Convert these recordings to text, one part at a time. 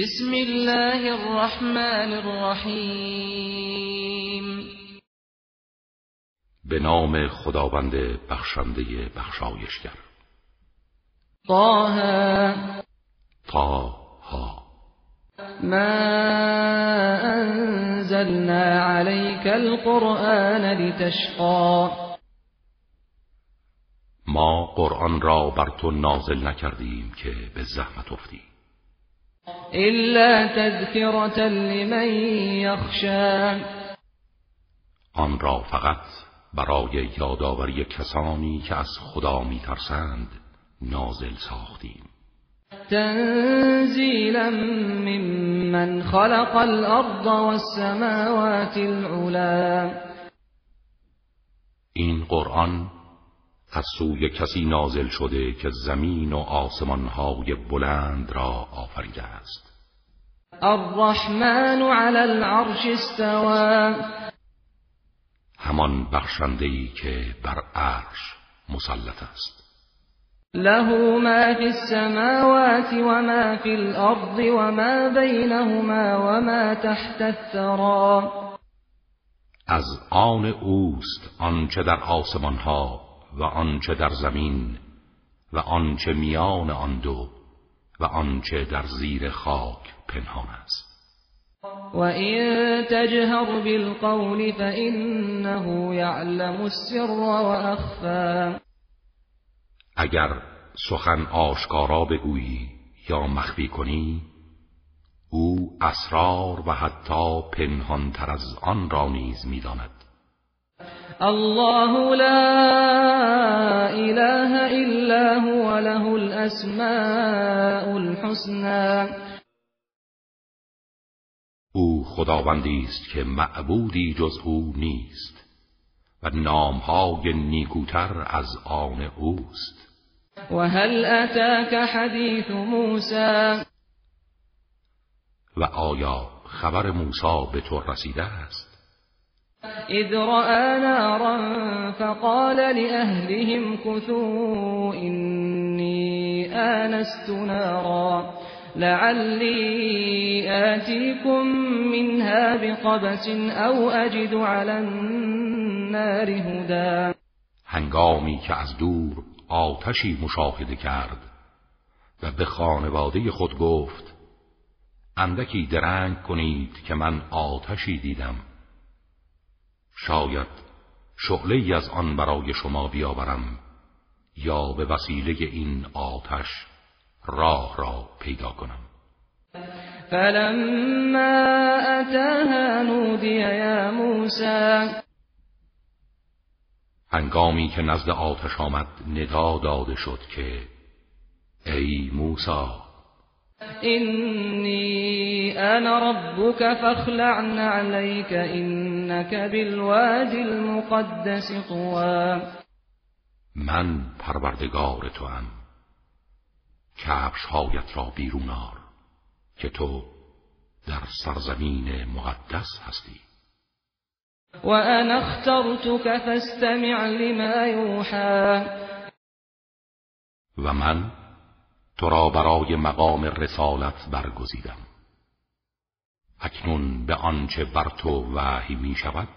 بسم الله الرحمن الرحیم. به نام خداوند بخشنده بخشایشگر. طه. ها. ما انزلنا عليك القرآن لتشقى ما قرآن را بر تو نازل نکردیم که به زحمت افتی. إلا تذكرة لمن يخشى. آن را فقط برای یادآوری کسانی که از خدا میترسند نازل ساختیم. تنزيلا ممن خلق الأرض والسماوات العلا این قرآن از سوی کسی نازل شده که زمین و آسمانهای بلند را آفریده است. الرحمن على العرش استوى همان بخشنده‌ای که بر عرش مسلط است. له ما في السماوات وما في الأرض وما بينهما وما تحت الثرى از آن اوست آنچه در آسمان ها و آنچه در زمین و آنچه میان آن دو و آنچه در زیر خاک پنهان است. وإن تجهر بالقول فإنه يعلم السر وأخفى اگر سخن آشکارا بگویی یا مخفی کنی او اسرار و حتی پنهانتر از آن را نیز می‌داند. الله لا إله إلا هو له الأسماء الحسنى. او خداوندی است که معبودی جز او نیست و نامهای نیکوتر از آن اوست. وهل أتاك حديث موسى و آیا خبر موسی به تو رسیده است؟ إذ رأى نارا فقال لأهلهم كثوا إني آنست نارا لعلي آتيكم منها بقبس أو أجد على النار هدى. هنگامی که از دور آتشی مشاهده کرد و به خانواده خود گفت اندکی درنگ کنید که من آتشی دیدم. شاید شعله ای از آن برای شما بیاورم یا به وسیله این آتش راه را پیدا کنم. فلما أتاها نودي يا موسى هنگامی که نزد آتش آمد ندا داده شد که ای موسی إني أنا ربك فاخلع عليك إنك بالوادي المقدس طوى. من پروردگار تو هم کفش هایت را بیرون آر که تو در سرزمین مقدس هستی. وأنا اخترتك فاستمع لما يوحى. و من تو را برای مقام رسالت برگزیدم. اکنون به آنچه بر تو وحی می شود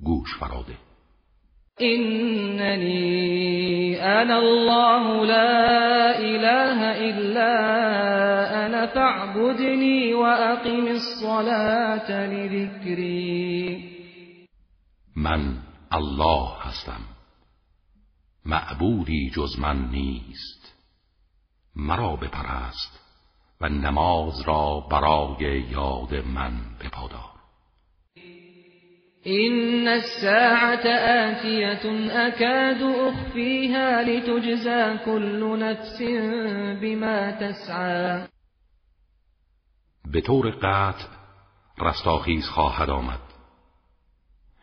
گوش فراده. إنني أنا الله لا إله إلا أنا فاعبدني وأقم الصلاة لذكري من الله هستم. معبودی جز من نیست. مرا بپرست و نماز را برای یاد من بپادار. إن الساعة آتية أكاد أخفيها لتجزى كل نفس بما تسعى. به طور قطع رستاخیز خواهد آمد.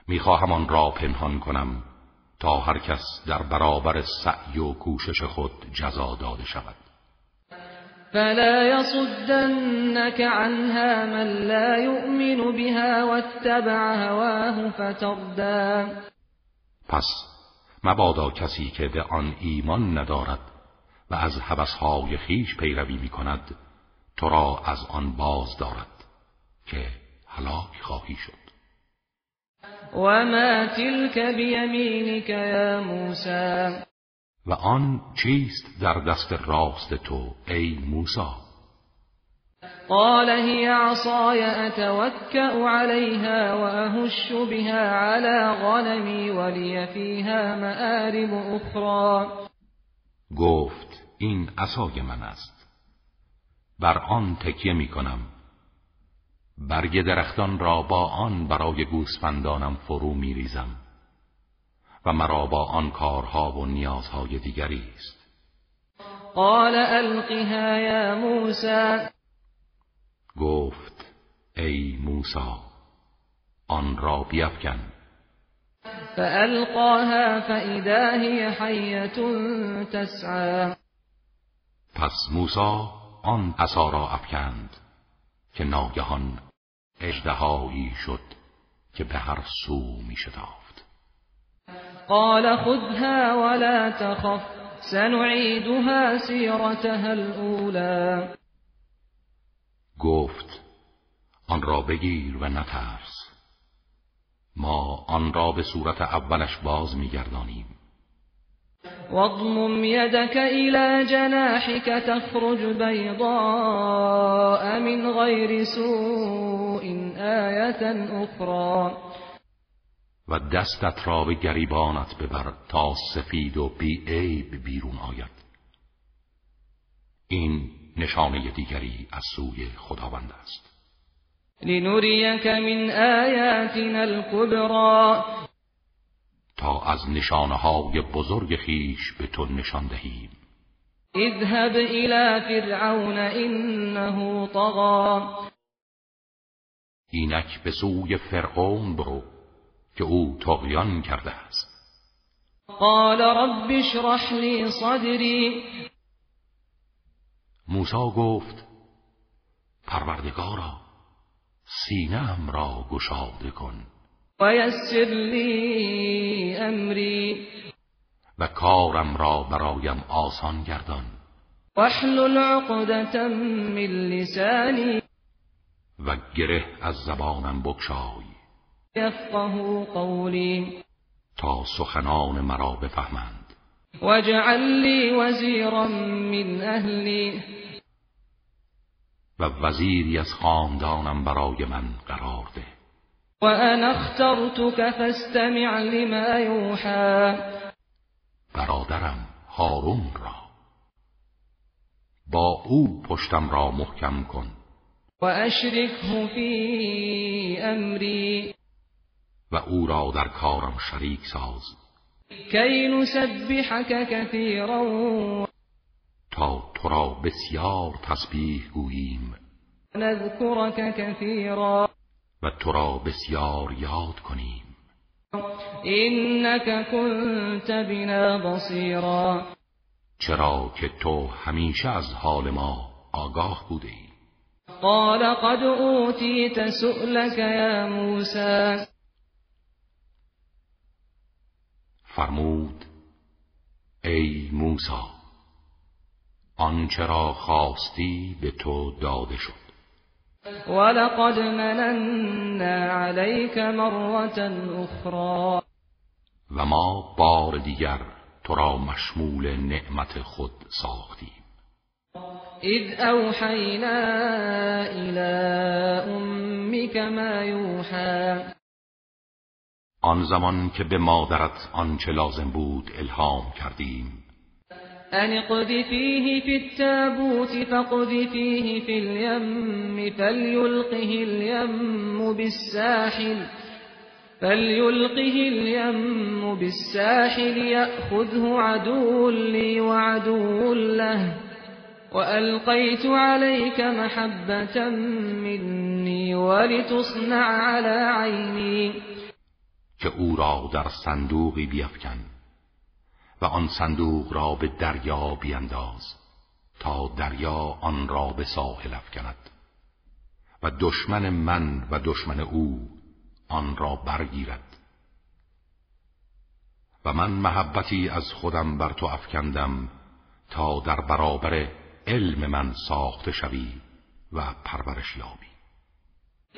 می‌خواهم آن را پنهان کنم تا هر کس در برابر سعی و کوشش خود جزا داده شود. فلا يصدنك عنها من لا يؤمن بها واتبع هواه فتردى. پس مبادا کسی که به آن ایمان ندارد و از هوسهای خیش پیروی می کند تو را از آن باز دارد که هلاک خواهی شد. و ما تلك بیمینک یا موسی و آن چیست در دست راست تو ای موسی؟ قال هي عصای اتوکأ عليها واهش بها على غنمي ولي فيها مآرب اخرى گفت این عصای من است. بر آن تکیه می کنم. برگ درختان را با آن برای گوسفندانم فرو می ریزم. و مرا با آن کارها و نیازهای دیگری است. قال القها یا موسی. گفت ای موسی آن را بیفکن. فالقاها فاذا هي حیه تسعى. پس موسی آن عصا را افکند که ناگهان اژدهایی شد که به هر سو می قال خذها ولا تخف سنعيدها سیرتها الاولى گفت آن را بگیر و نترس. ما آن را به صورت اولش باز میگردانیم. واضمم يدك إلى جناحك تخرج بيضاء من غير سوء آية أخرى و دستت را به گریبانت ببر تا سفید و بی عیب بیرون آید. این نشانه دیگری از سوی خداوند است. لنریک من آیاتنا الكبرى. تا از نشانه های بزرگ خیش به تو نشان دهیم. اذهب الى فرعون انه طغى. اینک به سوی فرعون برو. که او طغیان کرده است. قال رب اشرح لي صدری. موسی گفت پروردگارا سینم را گشاده کن. و یسر لی امری. و کارم را برایم آسان گردان. واحلل عقدة من لسانی. و گره از زبانم بکشای یفقه قولی تا سخنان مرا بفهمند. واجعل لی وزیرا من اهلی و وزیری از خاندانم برای من قرار ده. و انا اخترتك فاستمع لما یوحى برادرم هارون را. با او پشتم را محکم کن. و اشرکه فی امری و او را در کارم شریک ساز. کی نسبحك كثيرا تا تو را بسیار تسبیح گوییم. نذكرك كثيرا و تو را بسیار یاد کنیم. انك كنت بنا بصيرا چرا که تو همیشه از حال ما آگاه بوده ای قال قد اوتیت سؤلك یا موسی. فرمود ای موسی آنچه را خواستی به تو داده شد. ولقد مننا عليك مرة أخرى و ما بار دیگر تو را مشمول نعمت خود ساختیم. اذ اوحینا الى امك ما یوحى آن زمان که به مادرت آنچه لازم بود الهام کردیم. أن اقذفيه في التابوت فاقذفيه في اليم فليلقه اليم بالساحل فليلقه اليم بالساحل يأخذه عدو لي وعدو له وألقيت عليك محبة مني ولتصنع على عيني که او را در صندوقی بیفکن و آن صندوق را به دریا بینداز تا دریا آن را به ساحل افکند و دشمن من و دشمن او آن را برگیرد. و من محبتی از خودم بر تو افکندم تا در برابر علم من ساخته شوی و پرورش یابی.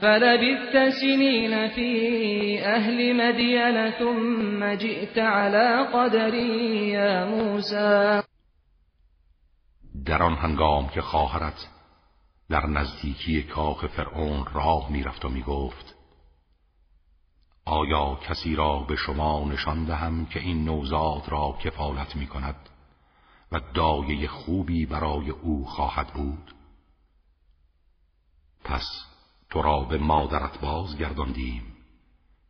فلبثت سنين في أهل مدين ثم جئت على قدري يا موسى. در آن هنگام که خواهرت در نزدیکی کاخ فرعون راه می‌رفت و می‌گفت آیا کسی را به شما نشان دهم که این نوزاد را کفالت می کند و دایه خوبی برای او خواهد بود؟ پس تو را به مادرت بازگرداندیم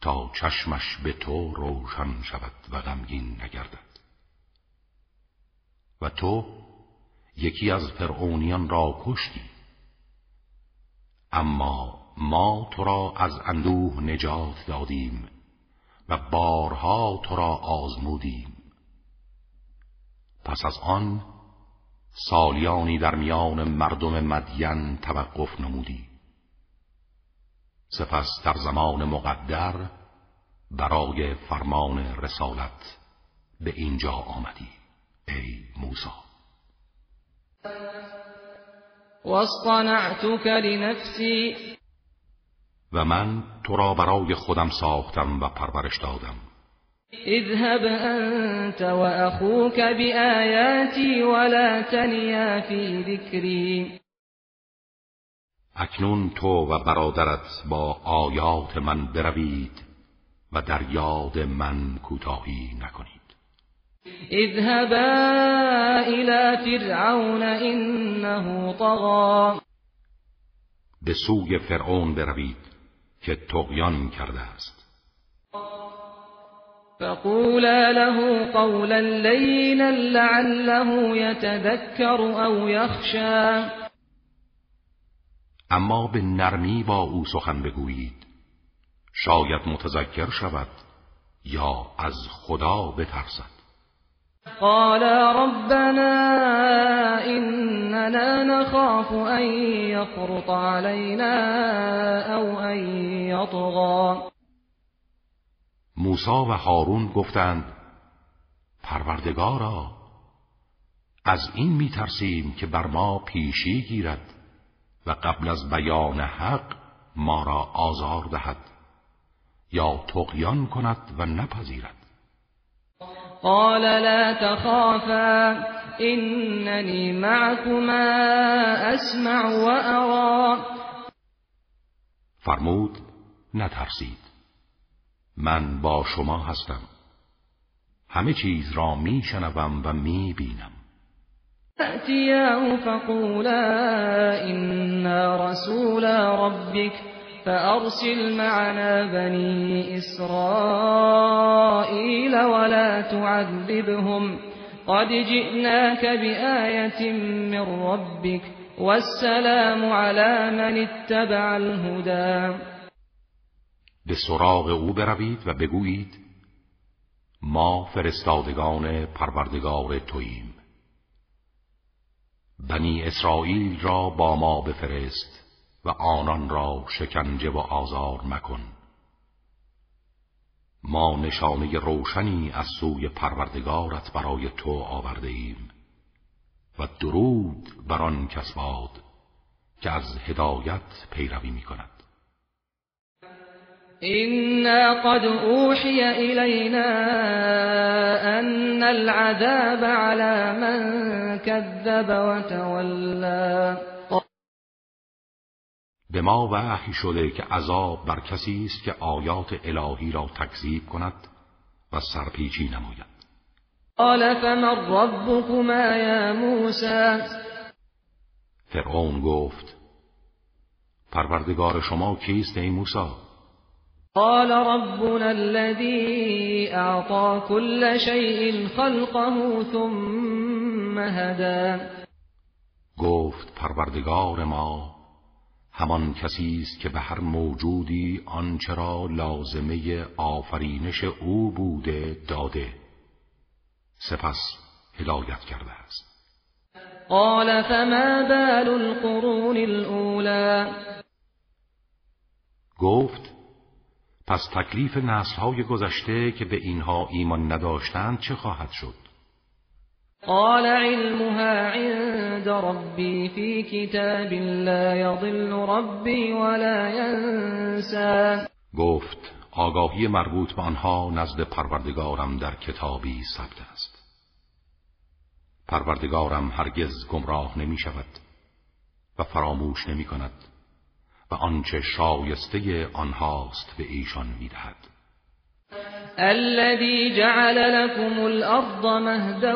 تا چشمش به تو روشن شود و غمگین نگردد. و تو یکی از فرعونیان را کشتی. اما ما تو را از اندوه نجات دادیم و بارها تو را آزمودیم. پس از آن سالیانی در میان مردم مدین توقف نمودی سپس در زمان مقدر برای فرمان رسالت به اینجا آمدی ای موسی. واصطنعتك لنفسی. و من تو را برای خودم ساختم و پرورش دادم. اذهب انت واخوك بآیاتی ولا تنیا فی ذکری. اکنون تو و برادرت با آیات من بروید و در یاد من کوتاهی نکنید. اذهبا الى فرعون انه طغى به سوی فرعون بروید که تقیان کرده است. فقولا له قولا لینا لعله يتذكر او يخشى اما به نرمی با او سخن بگویید. شاید متذکر شود یا از خدا بترسد. قالا ربنا إننا نخاف أن يفرط علينا أو أن يطغى. موسا و هارون گفتند پروردگارا از این میترسیم که بر ما پیشی گیرد. و قبل از بیان حق ما را آزار دهد یا تقیان کند و نپذیرد. قال لا تخافا انني معكما اسمع و فرمود نترسید. من با شما هستم. همه چیز را میشنوم و می‌بینم. فأتياه فقولا إنا رسول ربك فأرسل معنا بني إسرائيل ولا تعذبهم. قد جئناك بآية من ربك والسلام على من اتبع الهدى. به سراغ أو بروید و بگویید ما فرستادگان پروردگار توییم. بنی اسرائیل را با ما بفرست و آنان را شکنجه و آزار مکن. ما نشانه روشنی از سوی پروردگارت برای تو آورده ایم و درود بر آن کس باد که از هدایت پیروی می کند إنا قد أوحي إلينا أن العذاب على من كذب وتولى. به ما وحی شده که عذاب بر کسی است که آیات الهی را تکذیب کند و سرپیچی نماید. قال فمن ربكما یا موسی فرعون گفت پروردگار شما کیست ای موسی قال ربنا الذي اعطى كل شيء خلقه ثم هدى. گفت پروردگار ما همان کسی است که به هر موجودی آنچه را لازمه آفرینش او بوده داده. سپس هدایت کرده است. قال فما بال القرون الاولى گفت پس تکلیف نسلهای گذشته که به اینها ایمان نداشتند چه خواهد شد؟ قال علمها عند ربي في كتاب لا يضل ربي ولا ينسى گفت آگاهی مربوط به آنها نزد پروردگارم در کتابی ثبت است. پروردگارم هرگز گمراه نمی شود و فراموش نمی کند و آنچه شایسته آنهاست به ایشان می دهد. الذي جعل لكم الأرض مهدا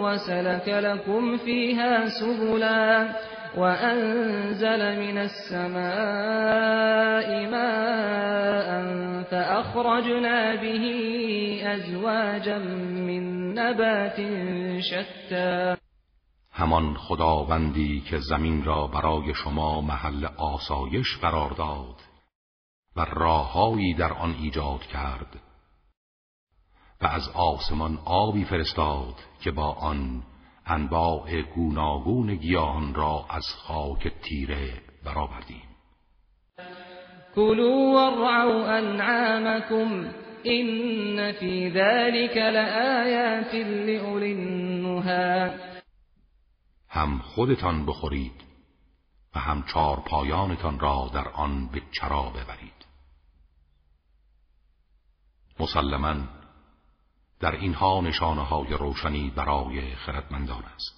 وسلك لكم فيها سبلا وأنزل من السماء ماء فأخرجنا به أزواجا من نبات شتى همان خداوندی که زمین را برای شما محل آسایش قرار داد و راههایی در آن ایجاد کرد و از آسمان آبی فرستاد که با آن انواع گوناگون گیاهان را از خاک تیره برآوردیم. كلوا وارعوا انعامكم ان في ذلك لآیات لأولی هم خودتان بخورید و هم چار پایانتان را در آن به چرا ببرید. مسلما در اینها نشانه های روشنی برای خردمندان است.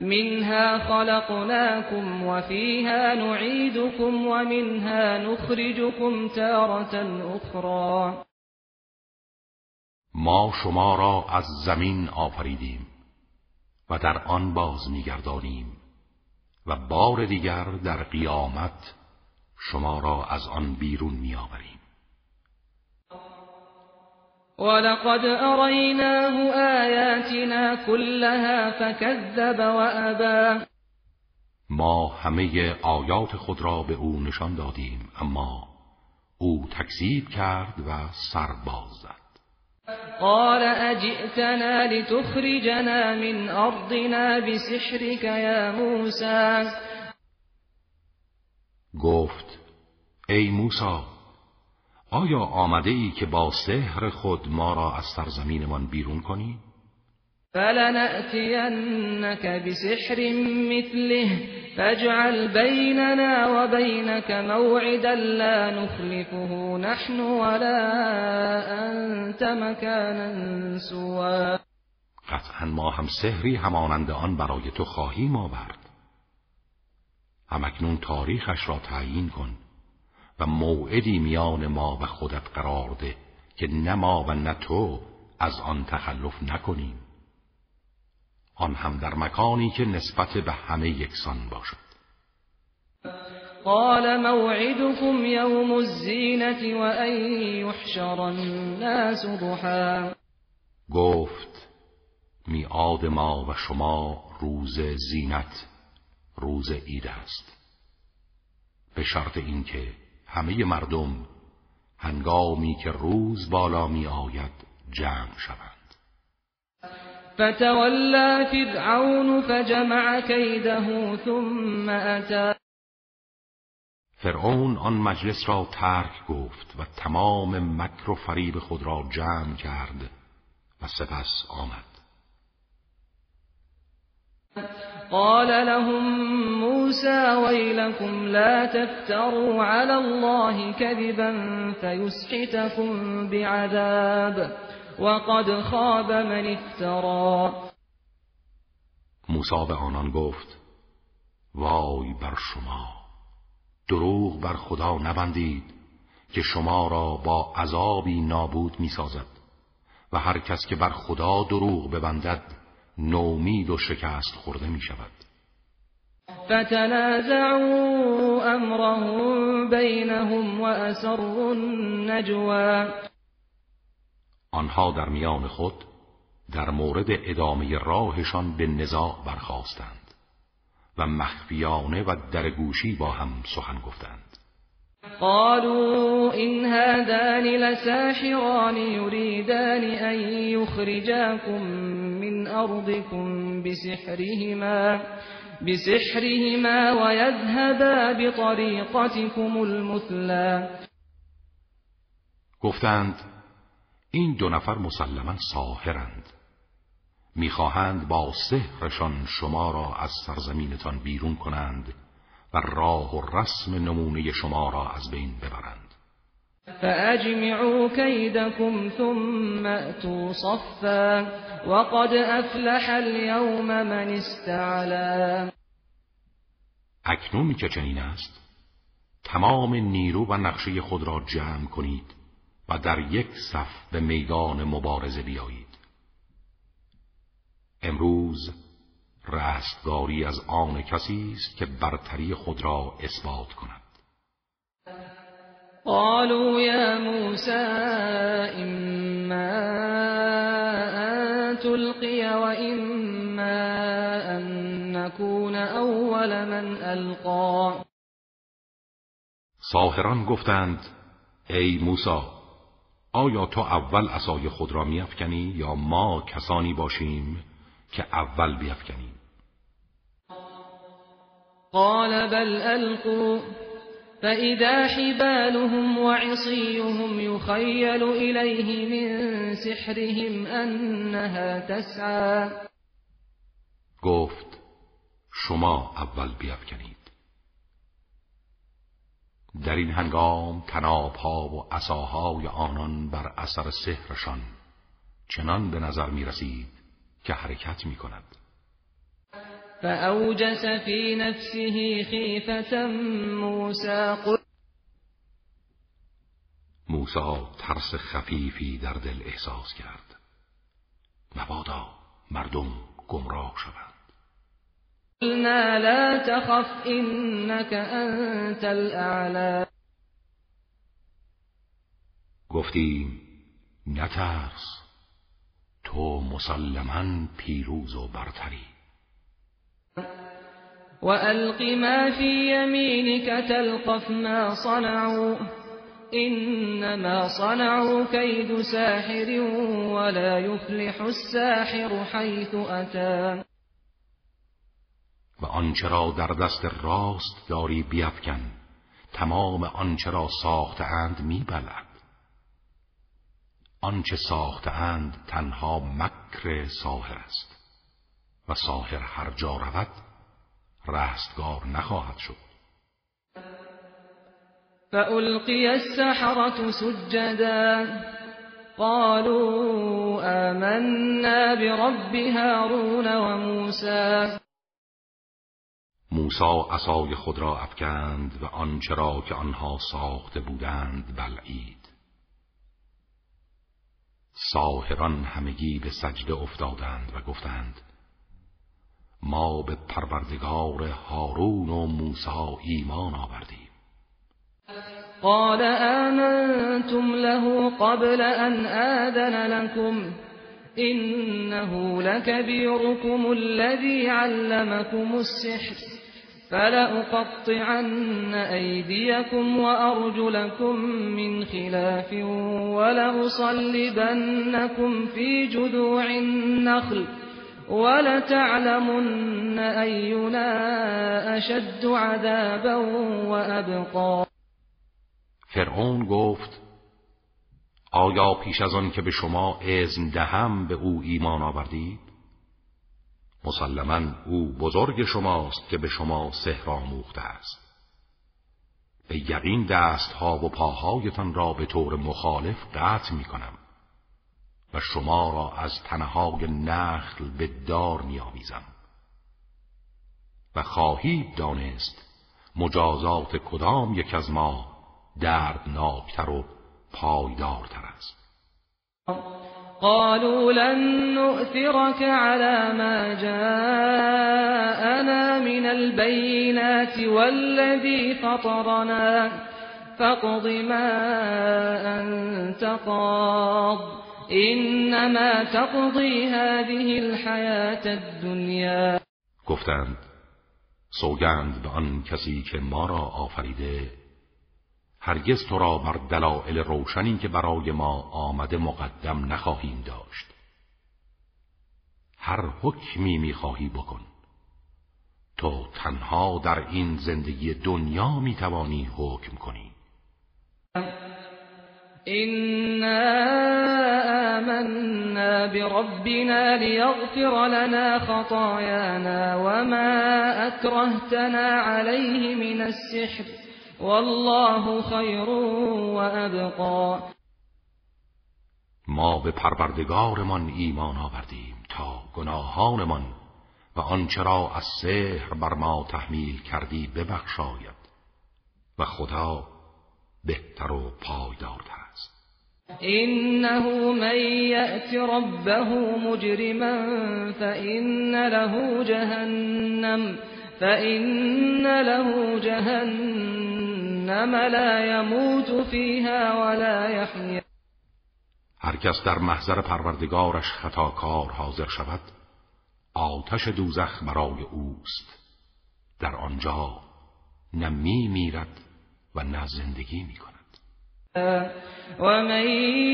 منها خلقناكم وفيها نعيدكم ومنها نخرجكم تارة اخرى ما شما را از زمین آفریدیم و در آن باز میگردانیم و بار دیگر در قیامت شما را از آن بیرون میآوریم. ولقد أريناه آياتنا كلها فكذب وأبى. ما همه آیات خود را به او نشان دادیم اما او تکذیب کرد و سر باز زد. قال اجئتنا لتخرجنا من ارضنا بسحرك یا موسی گفت ای موسی آیا آمده ای که با سحر خود ما را از سرزمینمان بیرون کنی؟ فلنأتینك بسحر مثله فاجعل بیننا و بینك موعدا لا نخلفه نحن ولا انت مكانا سوا قطعا ما هم سحری همانند آن برای تو خواهیم آورد. همکنون تاریخش را تعیین کن و موعدی میان ما و خودت قرار ده که نه ما و نه تو از آن تخلف نکنیم. آن هم در مکانی که نسبت به همه یکسان باشد. قال موعدكم يوم الزینة و ان يحشر الناس ضحا گفت میعاد ما و شما روز زینت روز عید است. به شرط اینکه همه مردم هنگامی که روز بالا می آید جمع شوند. فتولى فرعون فجمع كيده ثم أتى. فرعون آن مجلس را ترک گفت و تمام مکر و فریب خود را جمع کرد و سپس آمد. قال لهم موسى ويلكم لا تفتروا على الله كذبا فيسحتكم بعذاب. وقد خاب من افترا. موسی به آنان گفت وای بر شما دروغ بر خدا نبندید که شما را با عذابی نابود می سازد و هر کس که بر خدا دروغ ببندد نومید و شکست خورده می شود فتنازعوا امرهم بینهم و اسروا النجوا. آنها در میان خود در مورد ادامه راهشان به نزاع برخواستند و مخفیانه و درگوشی با هم سخن گفتند. قالوا إن هذان لساحران يريدان أن يخرجاكم من أرضكم بسحرهما بسحرهما ويذهبا بطريقتكم المثلى. گفتند این دو نفر مسلما ساهرند می‌خواهند با سحرشان شما را از سرزمینتان بیرون کنند و راه و رسم نمونه شما را از بین ببرند. فاجمعوا كيدكم ثم اتوا صفا وقد افلح اليوم من استعلا اکنون که چنین است تمام نیرو و نقشه خود را جمع کنید. و در یک صف به میدان مبارزه بیایید. امروز رستگاری از آن کسی است که برتری خود را اثبات کند. قالوا یا موسی اما ان تلقی و اما ان نكون اول من القا ساهران گفتند ای موسی آیا تو اول عصای خود را میافکنی یا ما کسانی باشیم که اول بیافکنیم؟ قال بل القوا فإذا حبالهم وعصيهم يخيل إليه من سحرهم أنها تسعى. گفت شما اول بیافکنید. در این هنگام تنابها و عصاهای آنان بر اثر سحرشان چنان به نظر می رسید که حرکت می کند فأوجس في نفسه خیفة موسى موسا ترس خفیفی در دل احساس کرد. مبادا مردم گمراه شوند. قلنا لا تخف إنك أنت الأعلى. گفتیم نترس تو مسلما پیروز و برتری. وألق ما في يمينك تلقف ما صنعوا إنما صنعوا كيد ساحر ولا يفلح الساحر حيث أتى. و آنچه را در دست راست داری بیفکن تمام آنچه را ساخته اند میبلد آنچه ساخته اند تنها مکر ساحر است و ساحر هر جا رود رستگار نخواهد شد. فألقي السحرة سجدا قالوا آمنا برب هارون وموسى. موسا عصای خود را افکند و آنچه را که آنها ساخته بودند بلعید. ساهران همگی به سجده افتادند و گفتند ما به پروردگار هارون و موسی ایمان آوردیم. قال آمنتم له قبل ان آذن لكم إنه لكبيركم الذي علمكم السحر. فلأقطعن أيديكم وأرجلكم من خلاف ولأصلبنكم في جذوع النخل ولتعلمن أينا أشد عذابا وأبقى. فرعون گفت آیا پیش از آن که به شما اذن دهم به أو ایمان آوردید؟ مسلما او بزرگ شماست که به شما سحر آموخته است. به یقین دستها و پاهایتان را به طور مخالف قطع می کنم و شما را از تنهای نخل به دار می و خواهید دانست مجازات کدام یک از ما دردناکتر و پایدارتر است. قالوا لن نؤثرك على ما جاءنا من البينات والذي فطرنا. فاقض ما أنت قاض. إنما تقضي هذه الحياة الدنيا. گفتند سوگند به آن کسی که ما را آفریده هرگز تو را بر دلایل روشنی که برای ما آمده مقدم نخواهیم داشت. هر حکمی می‌خواهی بکن. تو تنها در این زندگی دنیا می‌توانی حکم کنی. إنا آمنا بربنا ليغفر لنا خطايانا وما أكرهتنا عليه من السحر والله خير وأبقى. ما به پروردگارمان ایمان آوردیم تا گناهانمان و آنچه را از سحر بر ما تحمیل کردی ببخشاید و خدا بهتر و پایدارتر إنه من يأت ربه مجرما فإن له جهنم فإن له جهنم. لا يموت فيها ولا يحيا. هر کس در محضر پروردگارش خطاکار حاضر شود آتش دوزخ برای اوست. در آنجا نه می میرد و نه زندگی می کند. ومن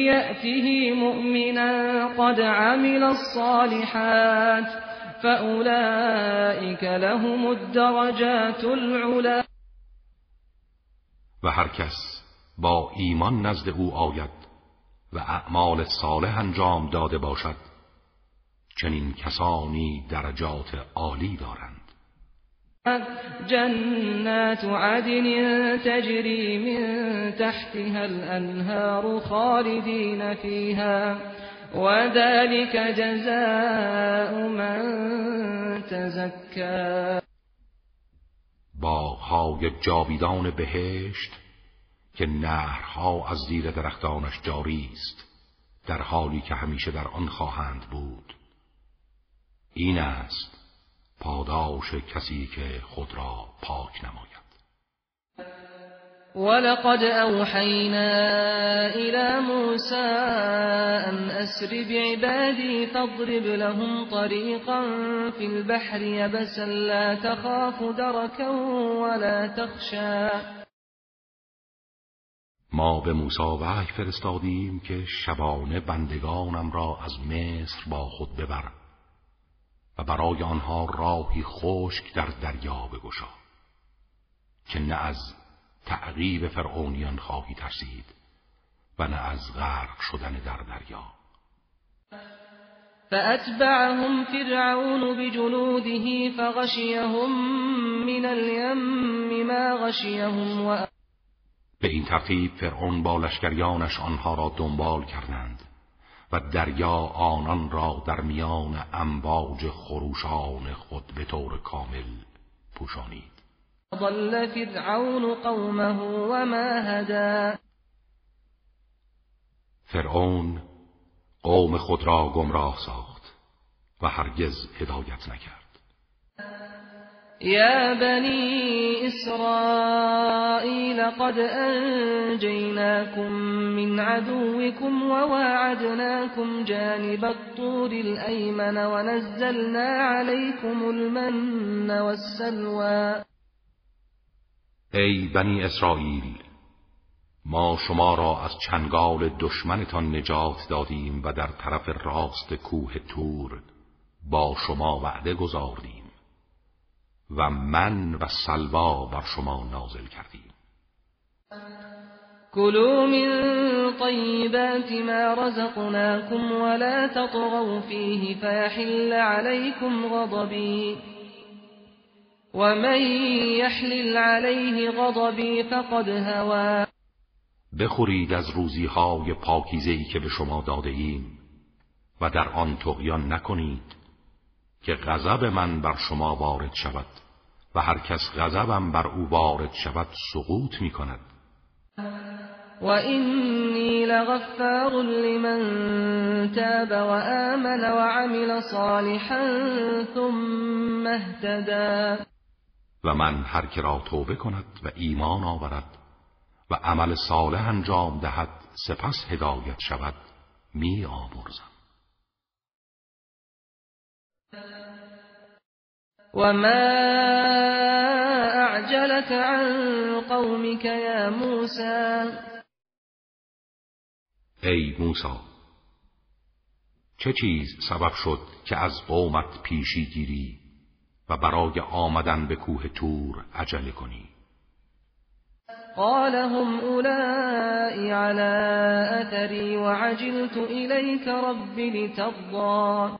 يأته مؤمنا قد عمل الصالحات فأولئك لهم الدرجات العلا. و هر کس با ایمان نزد او آید و اعمال صالح انجام داده باشد. چنین کسانی درجات عالی دارند. جنات عدن تجري من تحتها الأنهار خالدين فيها وذلك جزاء من تزكى باغهای جاویدان بهشت که نهرها از زیر درختانش جاری است در حالی که همیشه در آن خواهند بود. این است پاداش کسی که خود را پاک نماید. ولقد اوحینا الى موسى ان اسر بعبادي فاضرب لهم طريقا في البحر يبسا لا تخاف دركا ولا تخشى. ما به موسی وحی فرستادیم که شبانه بندگانم را از مصر با خود ببر و برای آنها راهی خشک در دریا بگشا که نه از تعقیب فرعونیان خواهی ترسید و نه از غرق شدن در دریا. فأتبعهم فرعون بجنوده فغشيهم من اليم ما غشيهم و... به این ترتیب فرعون با لشکریانش آنها را دنبال کردند و دریا آنان را در میان امواج خروشان خود به طور کامل پوشانید. ضل فرعون قومه وما هدا فرعون قوم خود را گمراه ساخت و هرگز هدایت نکرد. يا بني إسرائيل قد أنجيناكم من عدوكم وواعدناكم جانب الطور الأيمن ونزلنا عليكم المن والسلوى. ای بنی اسرائیل ما شما را از چنگال دشمنتان نجات دادیم و در طرف راست کوه تور با شما وعده گذاردیم و من و سلوا بر شما نازل کردیم. كلوا من طيبات ما رزقناكم ولا تطغوا فيه فيحل عليكم غضبي ومن يحلل عليه غضبي فقد هوى بخورید از روزی های پاکیزهی که به شما داده ایم و در آن تغیان نکنید که غضب من بر شما وارد شود و هر کس غضبم بر او وارد شود سقوط می کند و اینی لغفار لمن تاب و آمن و عمل صالحا ثم اهتدا و من هر که را توبه کند و ایمان آورد و عمل صالح انجام دهد سپس هدایت شود می آمرزم. وما أعجلك عن قومك يا موسى ای موسی چه چیز سبب شد که از قومت پیشی گیری؟ و برای آمدن به کوه تور عجله کنی. قال هم أولئي على أثري وعجلت إليك رب لترضى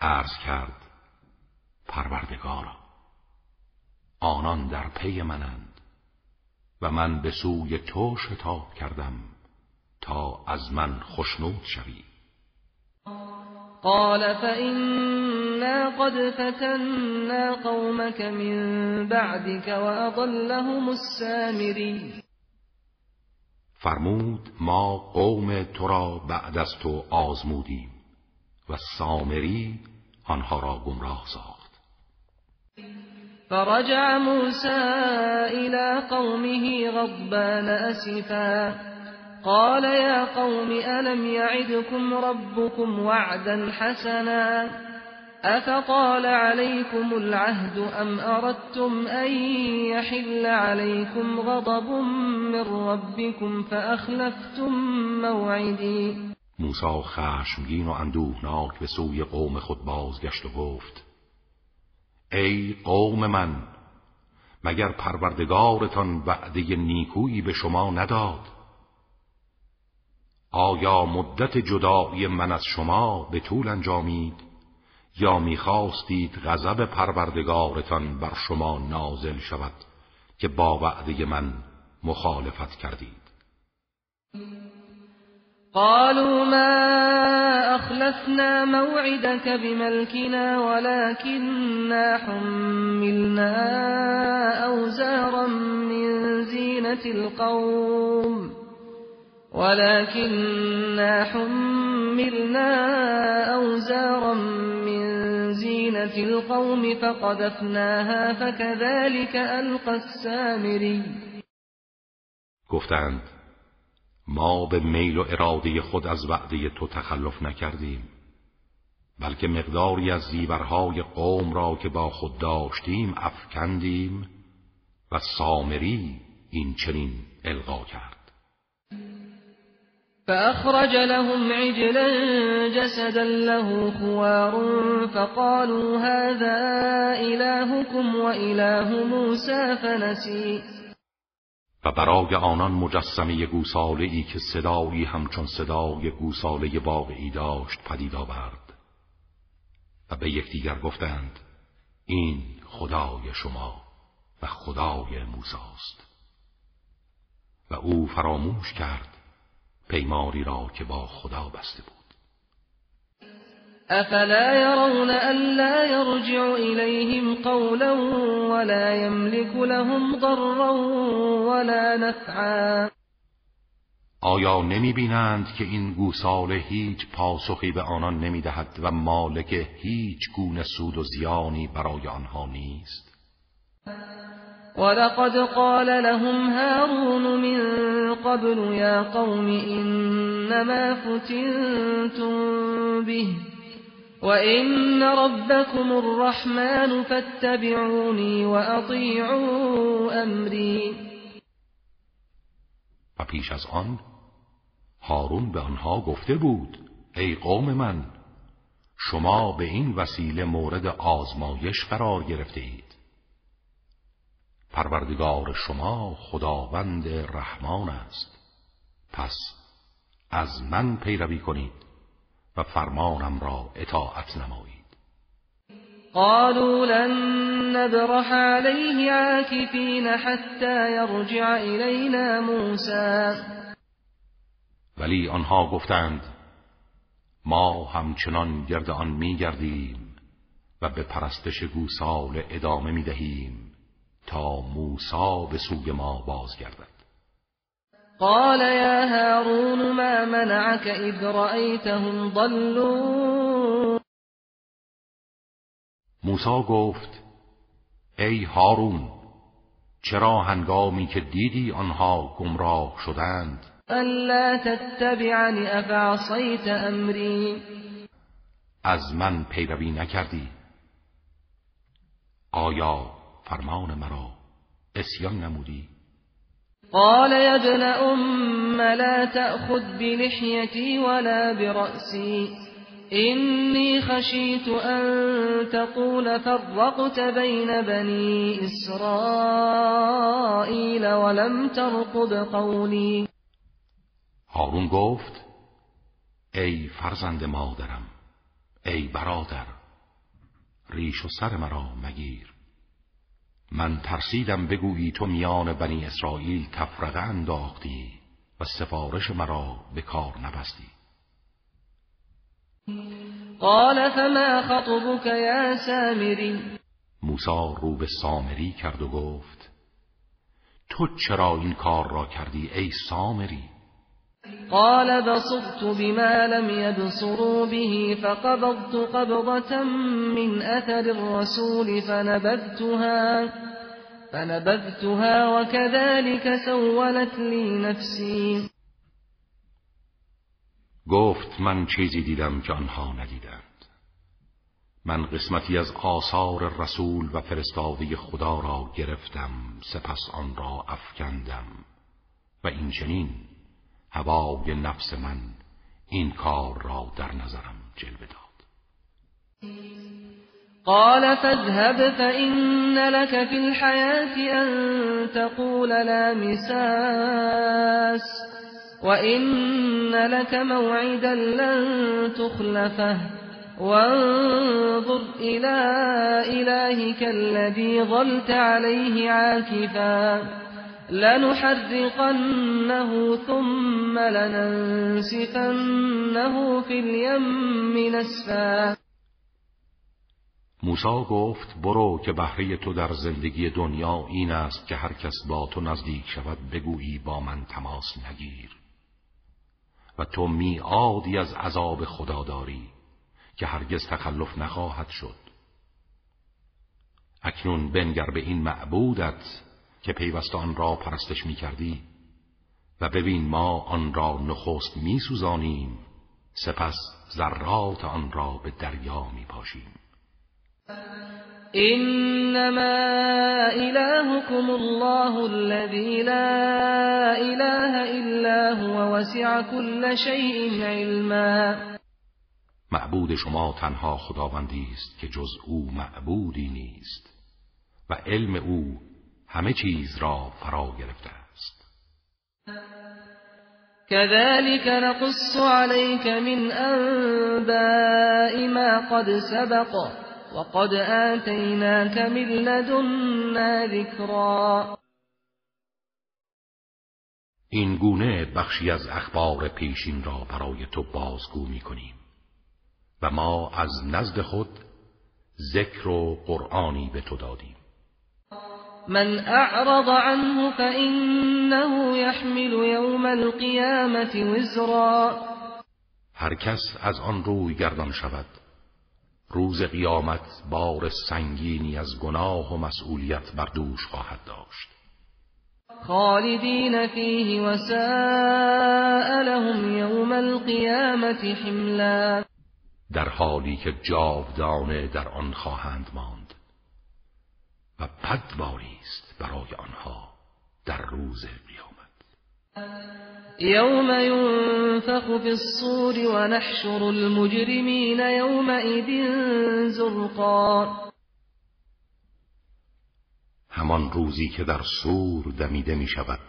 عرض کرد پروردگارا آنان در پی منند و من به سوی تو شتاب کردم تا از من خشنود شوی. قال فإنا قد فتنا قومك من بعدك وأضلهم السامري فرمود ما قوم تو را بعد از تو آزمودیم و سامری آنها را گمراه ساخت. فرجع موسى إلى قومه غضبان أسفا. قال يا قوم ألم يعدكم ربكم وعدا حسنا؟ أفطال عليكم العهد أم أردتم أن يحل عليكم غضب من ربكم فأخلفتم موعدي؟ موسا خشمگین و اندوهناک به سوی قوم خود بازگشت و گفت ای قوم من مگر پروردگارتان وعده نیکویی به شما نداد؟ آیا مدت جدایی من از شما به طول انجامید؟ یا می‌خواستید غضب پروردگارتان بر شما نازل شود که با وعده من مخالفت کردید. قالوا ما أخلفنا موعدك بملكنا ولكننا حملنا أوزارا من زينة القوم ولكننا حملنا أوزارا من زينة القوم فقذفناها فكذلك ألقى السامري. گفتند ما به میل و اراده خود از وعده تو تخلف نکردیم بلکه مقداری از زیورهای قوم را که با خود داشتیم افکندیم و سامری این چنین القا کرد. فأخرج لهم عجلا جسدا له خوار فقالوا هذا إلهكم وإله موسى فنسي. و برای آنان مجسمه گوساله ای که صدایی همچون صدای گوساله واقعی داشت پدید آورد و به یکدیگر گفتند این خدای شما و خدای موساست و او فراموش کرد پیماری را که با خدا بسته بود. افلا يرون الا يرجع اليهم قولا ولا يملك لهم ضرا ولا نفعا. آیا نمی بینند که این گوساله هیچ پاسخی به آنان نمی دهد و مالک هیچ گونه سود و زیانی برای آنها نیست؟ ولقد قال لهم هارون من قبل يا قوم إنما فتنتم به وإن ربكم الرحمن فاتبعوني وأطيعوا أمري. و پیش از آن هارون به آنها گفته بود ای قوم من شما به این وسیله مورد آزمایش قرار گرفته اید. پروردگار شما خداوند رحمان است. پس از من پیروی کنید و فرمانم را اطاعت نمایید. قالوا لن نبرح عليه عاكفين حتى يرجع إلينا موسى. ولی آنها گفتند ما همچنان گرد آن میگردیم و به پرستش گوسال ادامه می‌دهیم. تا موسا به سوی ما بازگردد. قال یا هارون ما منعك اذ رأيتهم ضلوا؟ موسا گفت ای هارون چرا هنگامی که دیدی آنها گمراه شدند؟ الا تتبعنی افعصیت امری از من پیروی نکردی. آیا فرمان مرا اسیان نمودی. قال يا ابن ام لا تأخذ بلحيتي ولا برأسي. إني خشيت أن تقول فرقت بين بني إسرائيل ولم ترقب قولي. هارون گفت ای فرزند مادرم ای برادر ریش و سر مرا مگیر. من ترسیدم بگویی تو میان بنی اسرائیل تفرقه انداختی و سفارش مرا به کار نبستی. قال فما خطبك یا سامری موسا رو به سامری کرد و گفت تو چرا این کار را کردی ای سامری؟ قال بصرت بما لم يبصروا به فقبضت قبضة من أثر الرسول فنبذتها فنبذتها وكذلك سولت لي نفسي. گفت من چیزی دیدم که آنها ندیدند. من قسمتی از آثار رسول و فرستاده خدا را گرفتم سپس آن را افکندم. و این چنین هوای نفس من این کار را در نظرم جلوه داد. قال فاذهب فإن لك في الحياة أن تقول لا مساس وإن لك موعدا لن تخلفه وانظر إلى إلهك الذي ظلت عليه عاكفا. لنحرقنه ثم لننسفنه في اليم نسفا. موسا گفت برو که بهره تو در زندگی دنیا این است که هر کس با تو نزدیک شود بگویی با من تماس نگیر. و تو میعادی از عذاب خدا داری که هرگز تخلف نخواهد شد. اکنون بنگر به این معبودت که پیوسته آن را پرستش می کردی و ببین ما آن را نخست می سوزانیم سپس ذرات آن را به دریا می پاشیم انما الهكم الله الذي لا اله الا هو وسع كل شيء علما. معبود شما تنها خداوندی است که جز او معبودی نیست. و علم او همه چیز را فرا گرفته است. كذلك نقص عليك من انباء ما قد سبق وقد آتيناك من لدنا ذكرا این گونه بخشی از اخبار پیشین را برای تو بازگو می کنیم و ما از نزد خود ذکر و قرآنی به تو دادیم. من اعرض عنه فإنه يحمل يوم القيامة وزرا. هر کس از آن روی گردان شود. روز قیامت بار سنگینی از گناه و مسئولیت بر دوش خواهد داشت. خالدین فیه و لهم یوم القیامت حملا. در حالی که جاودانه در آن خواهند ماند. و بدباری است برای آنها در روز قیامت. یوم ینفخ فی الصور و نحشر المجرمین یومئذ زرقا. همان روزی که در سور دمیده می شود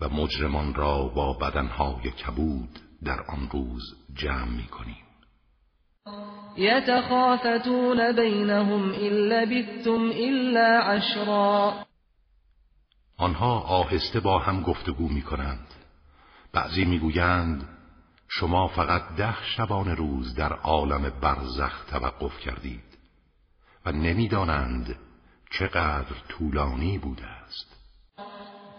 و مجرمان را با بدنهای کبود در آن روز جمع می کنیم. يتخافتون بينهم إلا لبثتم إلا عشرا. آنها آهسته با هم گفتگو می کنند بعضی می‌گویند شما فقط ده شبان روز در عالم برزخ توقف کردید و نمی‌دانند چقدر طولانی بوده است.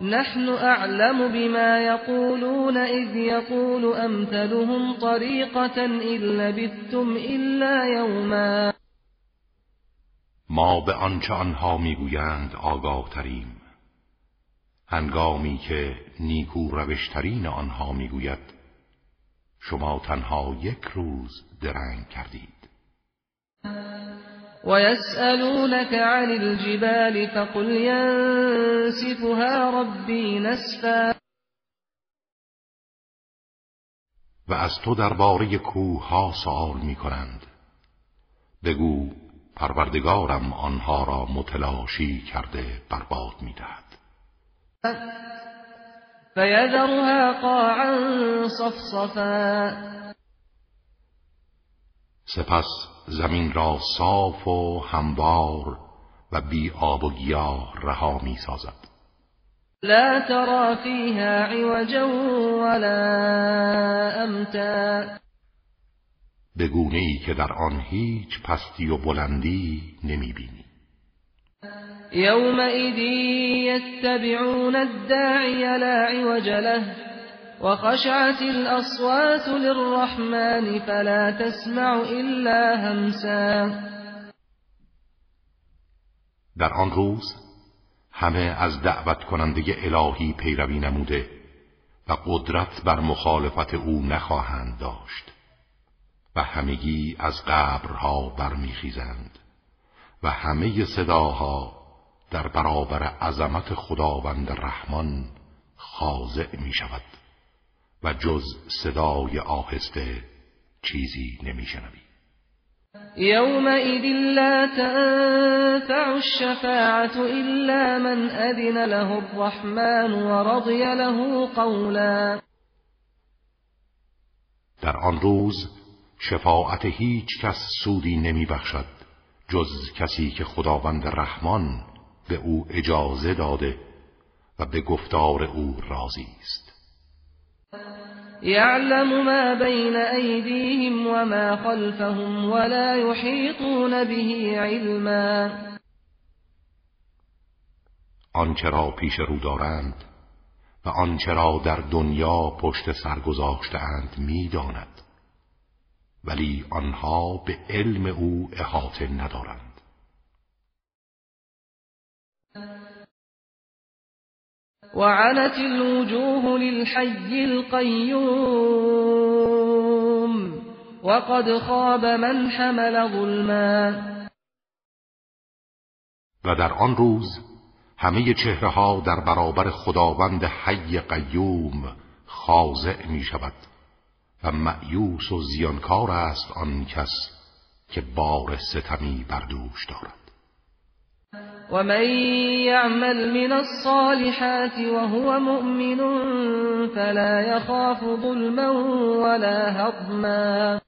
نحن أعلم بما يقولون إذ يقول أمثلهم طريقة إن لبثتم إلا يوما. ما به آنچه آنها می‌گویند آگاه تریم هنگامی که نیکو روشترین آنها می‌گوید شما تنها یک روز درنگ کردید. ويسألونك عن الجبال فقل ينسفها ربي نسفا. و از تو درباره کوه ها سوال می کنند بگو پروردگارم آنها را متلاشی کرده برباد می دهد فیذرها قاعا صفصفا. سپس زمین را صاف و هموار و بی آب و گیاه رها می سازد. لا ترى فيها عوجا ولا امتا به ای که در آن هیچ پستی و بلندی نمی بینی. يومئذ يتبعون الداعي لا عوج له. وخشعت الأصوات للرحمن فلا تسمع إلا همسا. در آن روز همه از دعوت کننده الهی پیروی نموده و قدرت بر مخالفت او نخواهند داشت و همگی از قبرها برمیخیزند و همه صداها در برابر عظمت خداوند رحمان خاضع می شود و جز صدای آهسته چیزی نمی شنوی. يومئذ لا تنفع الشفاعة إلا من أذن له الرحمن ورضي له قولا در آن روز شفاعت هیچ کس سودی نمی بخشد جز کسی که خداوند رحمان به او اجازه داده و به گفتار او راضی است یعلم ما ایدیهم و ما خلفهم ولا یحیطون به علما. آنچه را پیش رو دارند و آنچه را در دنیا پشت سر گذاشتهاند می‌داند ولی آنها به علم او احاطه ندارند. وعنت الوجوه للحي القيوم وقد خاب من حمل ظلما. و در آن روز همه چهره ها در برابر خداوند حی قیوم خاضع می شود و معیوس و زیانکار است آن کس که بار ستمی بر دوش دارد. ومن يعمل من الصالحات وهو مؤمن فلا يخاف ظلما ولا هضما.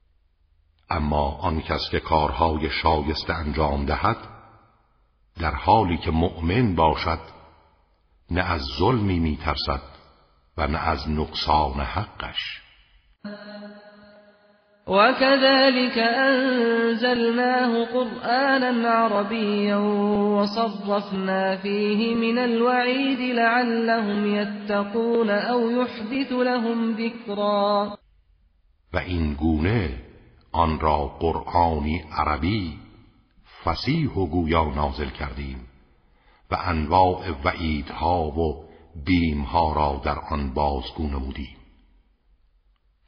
اما آن کس که کارهای شایسته انجام دهد در حالی که مؤمن باشد نه از ظلمی میترسد و نه از نقصان حقش. وكذلك أنزلناه قرآنا عربيا وصرفنا فيه من الوعيد لعلهم يتقون أو يحدث لهم ذكرا. و این گونه آن را قرآنی عربی فسیح و گویا نازل کردیم و انواع وعیدها و بیمها را در آن بازگو نمودیم.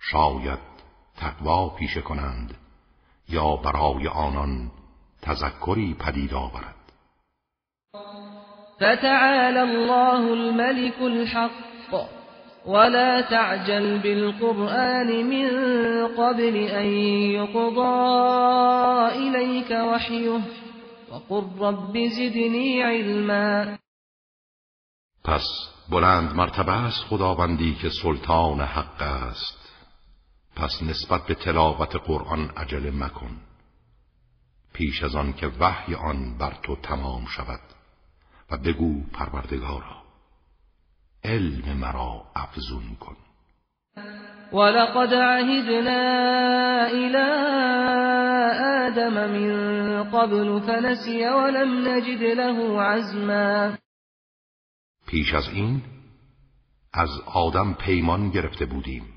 شاید تقوا پیشه کنند یا برای آنان تذکری پدید آورد. فتعالى الله الملك الحق ولا تعجل بالقرآن من قبل أن يقضى إليك وحيه وقل رب زدني علما. پس بلند مرتبه است خداوندی که سلطان حق است. پس نسبت به تلاوت قرآن عجله مکن. پیش از آن که وحی آن بر تو تمام شود و بگو پروردگارا علم مرا افزون کن. ولقد عهدنا إلى آدم من قبل فنسي ولم نجد له عزما. پیش از این از آدم پیمان گرفته بودیم.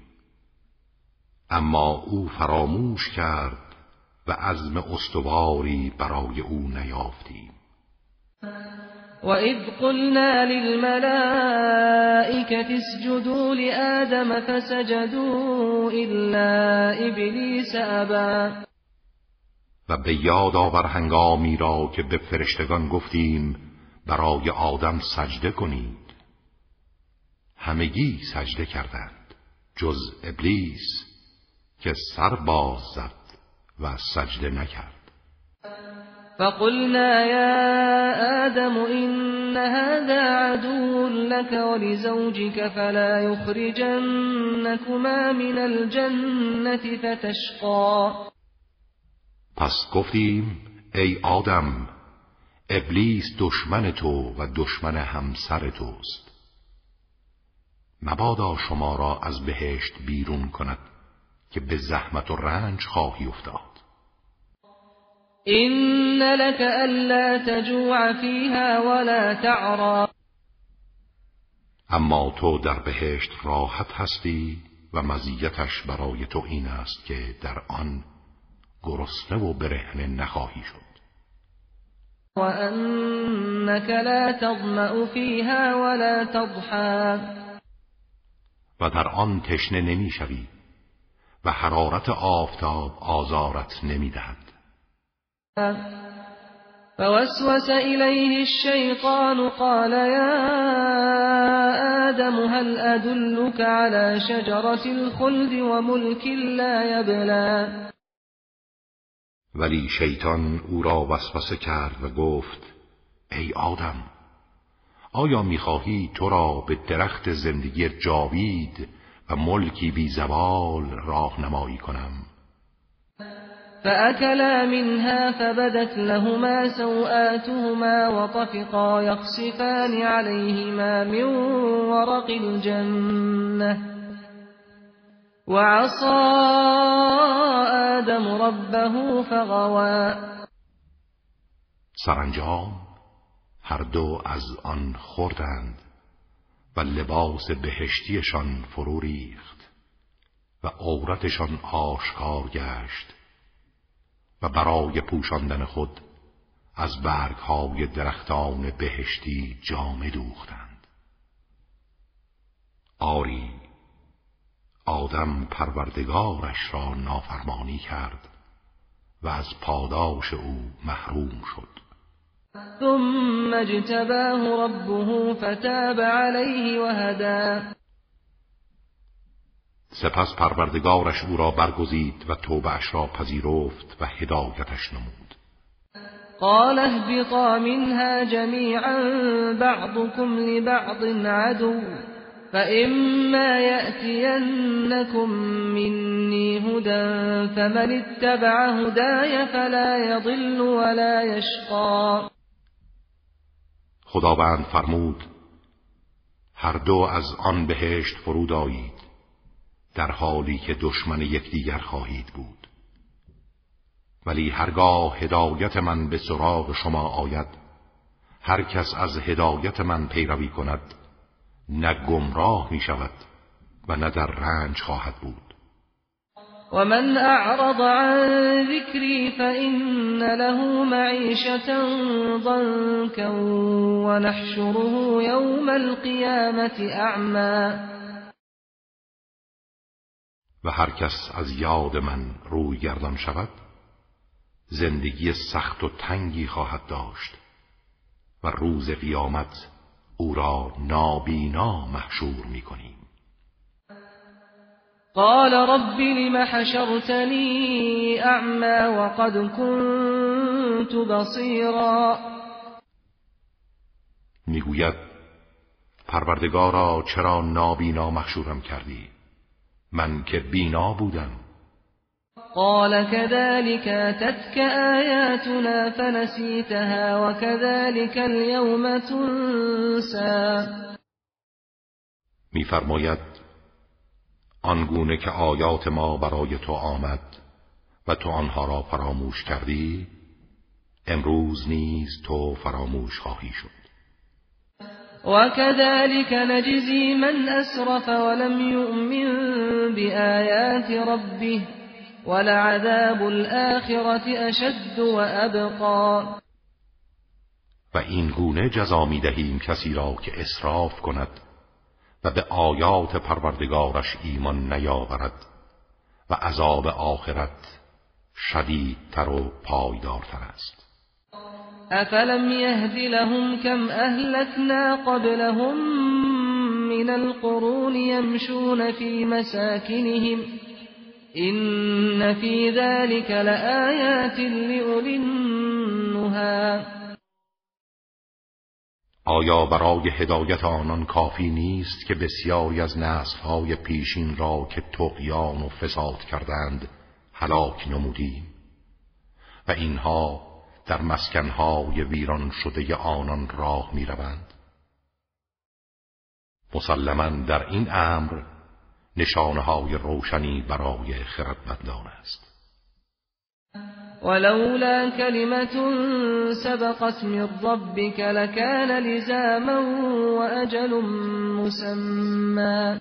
اما او فراموش کرد و عزم استواری برای او نیافتیم. وَإِذْ قُلْنَا لِلْمَلَائِكَةِ اسْجُدُوا لِآدَمَ فَسَجَدُوا إِلَّا إِبْلِيسَ أَبَى و به یاد آور هنگامی را که به فرشتگان گفتیم برای آدم سجده کنید. همگی سجده کردند جز ابلیس. که سر باز زد و سجده نکرد. فقلنا يا آدم إن هذا عدو لك ولزوجك فلا يخرجنكما من الجنة فتشقى. پس گفتیم ای آدم ابلیس دشمن تو و دشمن همسر توست. مبادا شما را از بهشت بیرون کند. که به زحمت و رنج خواهی افتاد. این لك الا تجوع فیها ولا تعرا اما تو در بهشت راحت هستی و مزیتش برای تو این است که در آن گرسنه و برهنه نخواهی شد. و انك لا تظمأ فیها ولا تضحا و در آن تشنه نمی‌شوی و حرارت آفتاب آزارت نمی‌دهد. فوسوس إليه الشيطان قال يا آدم هل أدلك على شجرة الخلد وملك لا يبلى ولی شیطان او را وسوسه کرد و گفت ای آدم آیا می‌خواهی تو را به درخت زندگی جاوید و ملکی بی زوال راهنمایی کنم. فأكلا منها فبدت لهما سوآتهما وطفقا يخصفان عليهما من ورق الجنة. وعصى آدم ربه فغوى. سرانجام هر دو از آن خوردند. و لباس بهشتیشان فرو ریخت و عورتشان آشکار گشت و برای پوشاندن خود از برگهای درختان بهشتی جامه دوختند. آری آدم پروردگارش را نافرمانی کرد و از پاداش او محروم شد. ثم اجتباه ربه فتاب عليه وهدى. سپس پروردگارش او را برگزید و توبهش را پذیرفت و هدایتش نمود. قال اهبطا منها جميعا بعضكم لبعض عدو فإما يأتينكم مني هدى فمن اتبع هداي فلا يضل ولا يشقى. خداوند فرمود هر دو از آن بهشت فرود آیید در حالی که دشمن یکدیگر خواهید بود. ولی هرگاه هدایت من به سراغ شما آید هر کس از هدایت من پیروی کند نه گمراه می شود و نه در رنج خواهد بود. ومن أعرض عن ذكري فإن له معيشة ضنكا ونحشره يوم القيامة أعمى. و هر کس از یاد من روی گردان شود زندگی سخت و تنگی خواهد داشت و روز قیامت او را نابینا محشور می کنیم قال رب لم حشرتني اعمى وقد كنت بصيرا. می‌گوید پروردگارا چرا نابینا محشورم کردی؟ من که بینا بودم. قال كذلك اتتك آياتنا فنسيتها وكذلك اليوم تنسى. میفرماید آنگونه که آیات ما برای تو آمد و تو آنها را فراموش کردی امروز نیز تو فراموش خواهی شد. وكذلك نجزي من أسرف ولم يؤمن بآيات ربه ولعذاب الآخرة أشد وأبقى. و این گونه جزا می دهیم کسی را که اسراف کند به آیات پروردگارش ایمان نیاورد و عذاب آخرت شدیدتر و پایدارتر است. افلم یهد لهم کم اهلکنا قبلهم من القرون یمشون فی مساکنهم این فی ذلك لآیات لأولی آیا برای هدایت آنان کافی نیست که بسیاری از نسلهای پیشین را که تقیان و فساد کردند هلاک نمودیم و اینها در مسکنهای ویران شده آنان راه می روند. در این امر نشانه های روشنی برای خردمندان است ولولا كلمة سبقت من ربك لكان لزاما وأجل مسمى.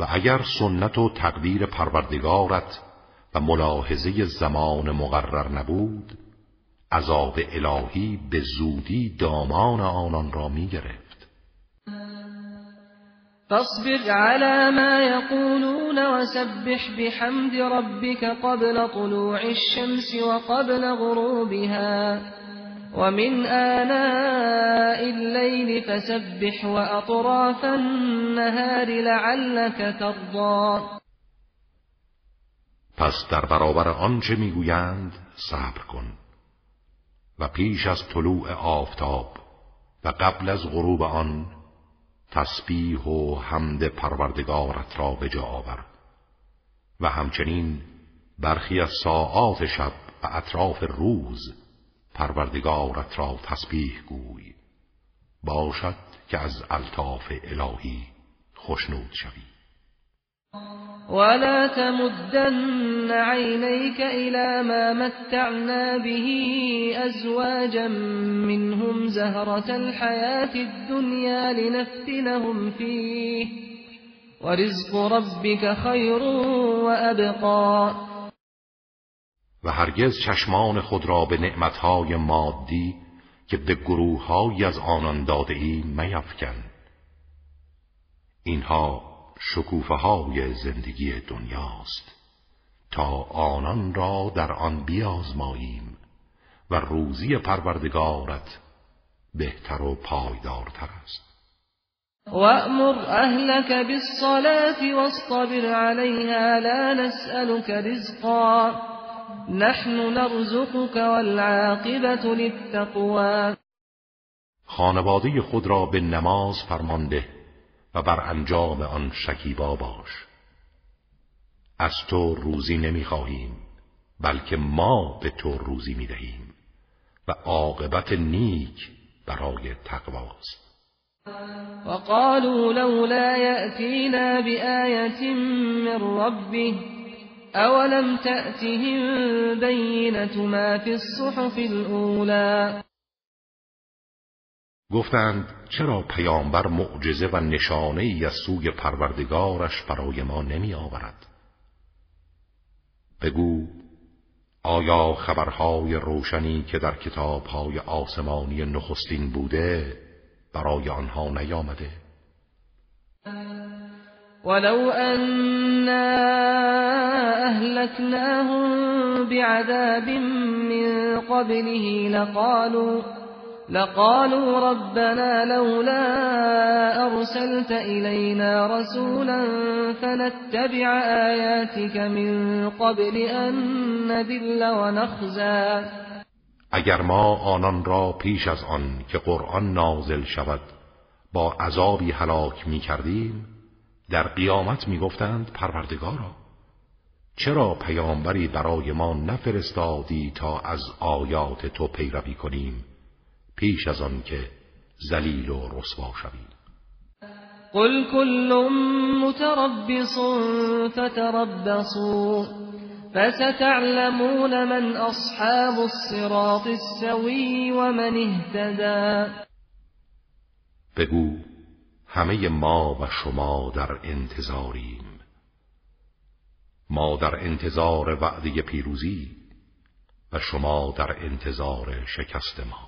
و اگر سنت و تقدیر پروردگارت و ملاحظه زمان مقرر نبود عذاب الهی به زودی دامان آنان را می گرفت فاصبر على ما يقولون وسبح بحمد ربك قبل طلوع الشمس وقبل غروبها. ومن آناء الليل فسبح وأطراف النهار لعلك ترضى. پس در برابر آنچه میگویند صبر کن. و پیش از طلوع آفتاب و قبل از غروب آن تسبیح و حمد پروردگارت را به جا آور. و همچنین برخی از ساعات شب و اطراف روز پروردگارت را تسبیح گوی. باشد که از الطاف الهی خشنود شوی. ولا تمدن عينيك إلى ما متعنا به أزواجا منهم زهرة الحياة الدنيا لنفتنهم فيه ورزق ربك خير وأبقى و هرگز چشمان خود را به نعمتهای مادی که به گروههایی از آنان داده ای میفکن. اینها شکوفه های زندگی دنیاست. تا آنان را در آن بیازماییم و روزی پروردگارت بهتر و پایدارتر است. وأمر أهلك بالصلاة واصطبر عليها لا نسألك رزقا. نحن نرزقك والعاقبة للتقوى. خانواده خود را به نماز فرمانده. و بر انجام آن شکیبا باش. از تو روزی نمی‌خواهیم بلکه ما به تو روزی می‌دهیم و عاقبت نیک برای تقواست. وقالوا لولا يأتينا بآية من ربه أولم تأتهم بينة ما في الصحف الأولى؟ گفتند چرا پیامبر معجزه و نشانه ای از سوی پروردگارش برای ما نمی آورد بگو آیا خبرهای روشنی که در کتابهای آسمانی نخستین بوده برای آنها نیامده؟ ولو أنا أهلكناهم بعذاب من قبله لقالوا لقالوا ربنا لولا أرسلت إلينا رسولا فنتبع آياتك من قبل أن نذل ونخزى. اگر ما آنان را پیش از آن که قرآن نازل شود با عذابی هلاک می کردیم در قیامت می گفتند پروردگارا چرا پیامبری برای ما نفرستادی تا از آیات تو پیروی کنیم؟ پیش از آن که ذلیل و رسوا شوید قل كل متربص فتربصوا فستعلمون من اصحاب الصراط السوی ومن اهتدى. بگو همه ما و شما در انتظاریم. ما در انتظار وعده پیروزی و شما در انتظار شکست ما.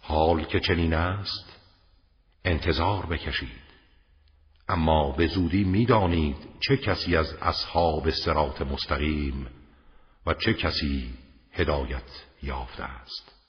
حال که چنین است انتظار بکشید. اما به زودی می‌دانید چه کسی از اصحاب سرات مستقیم و چه کسی هدایت یافته است.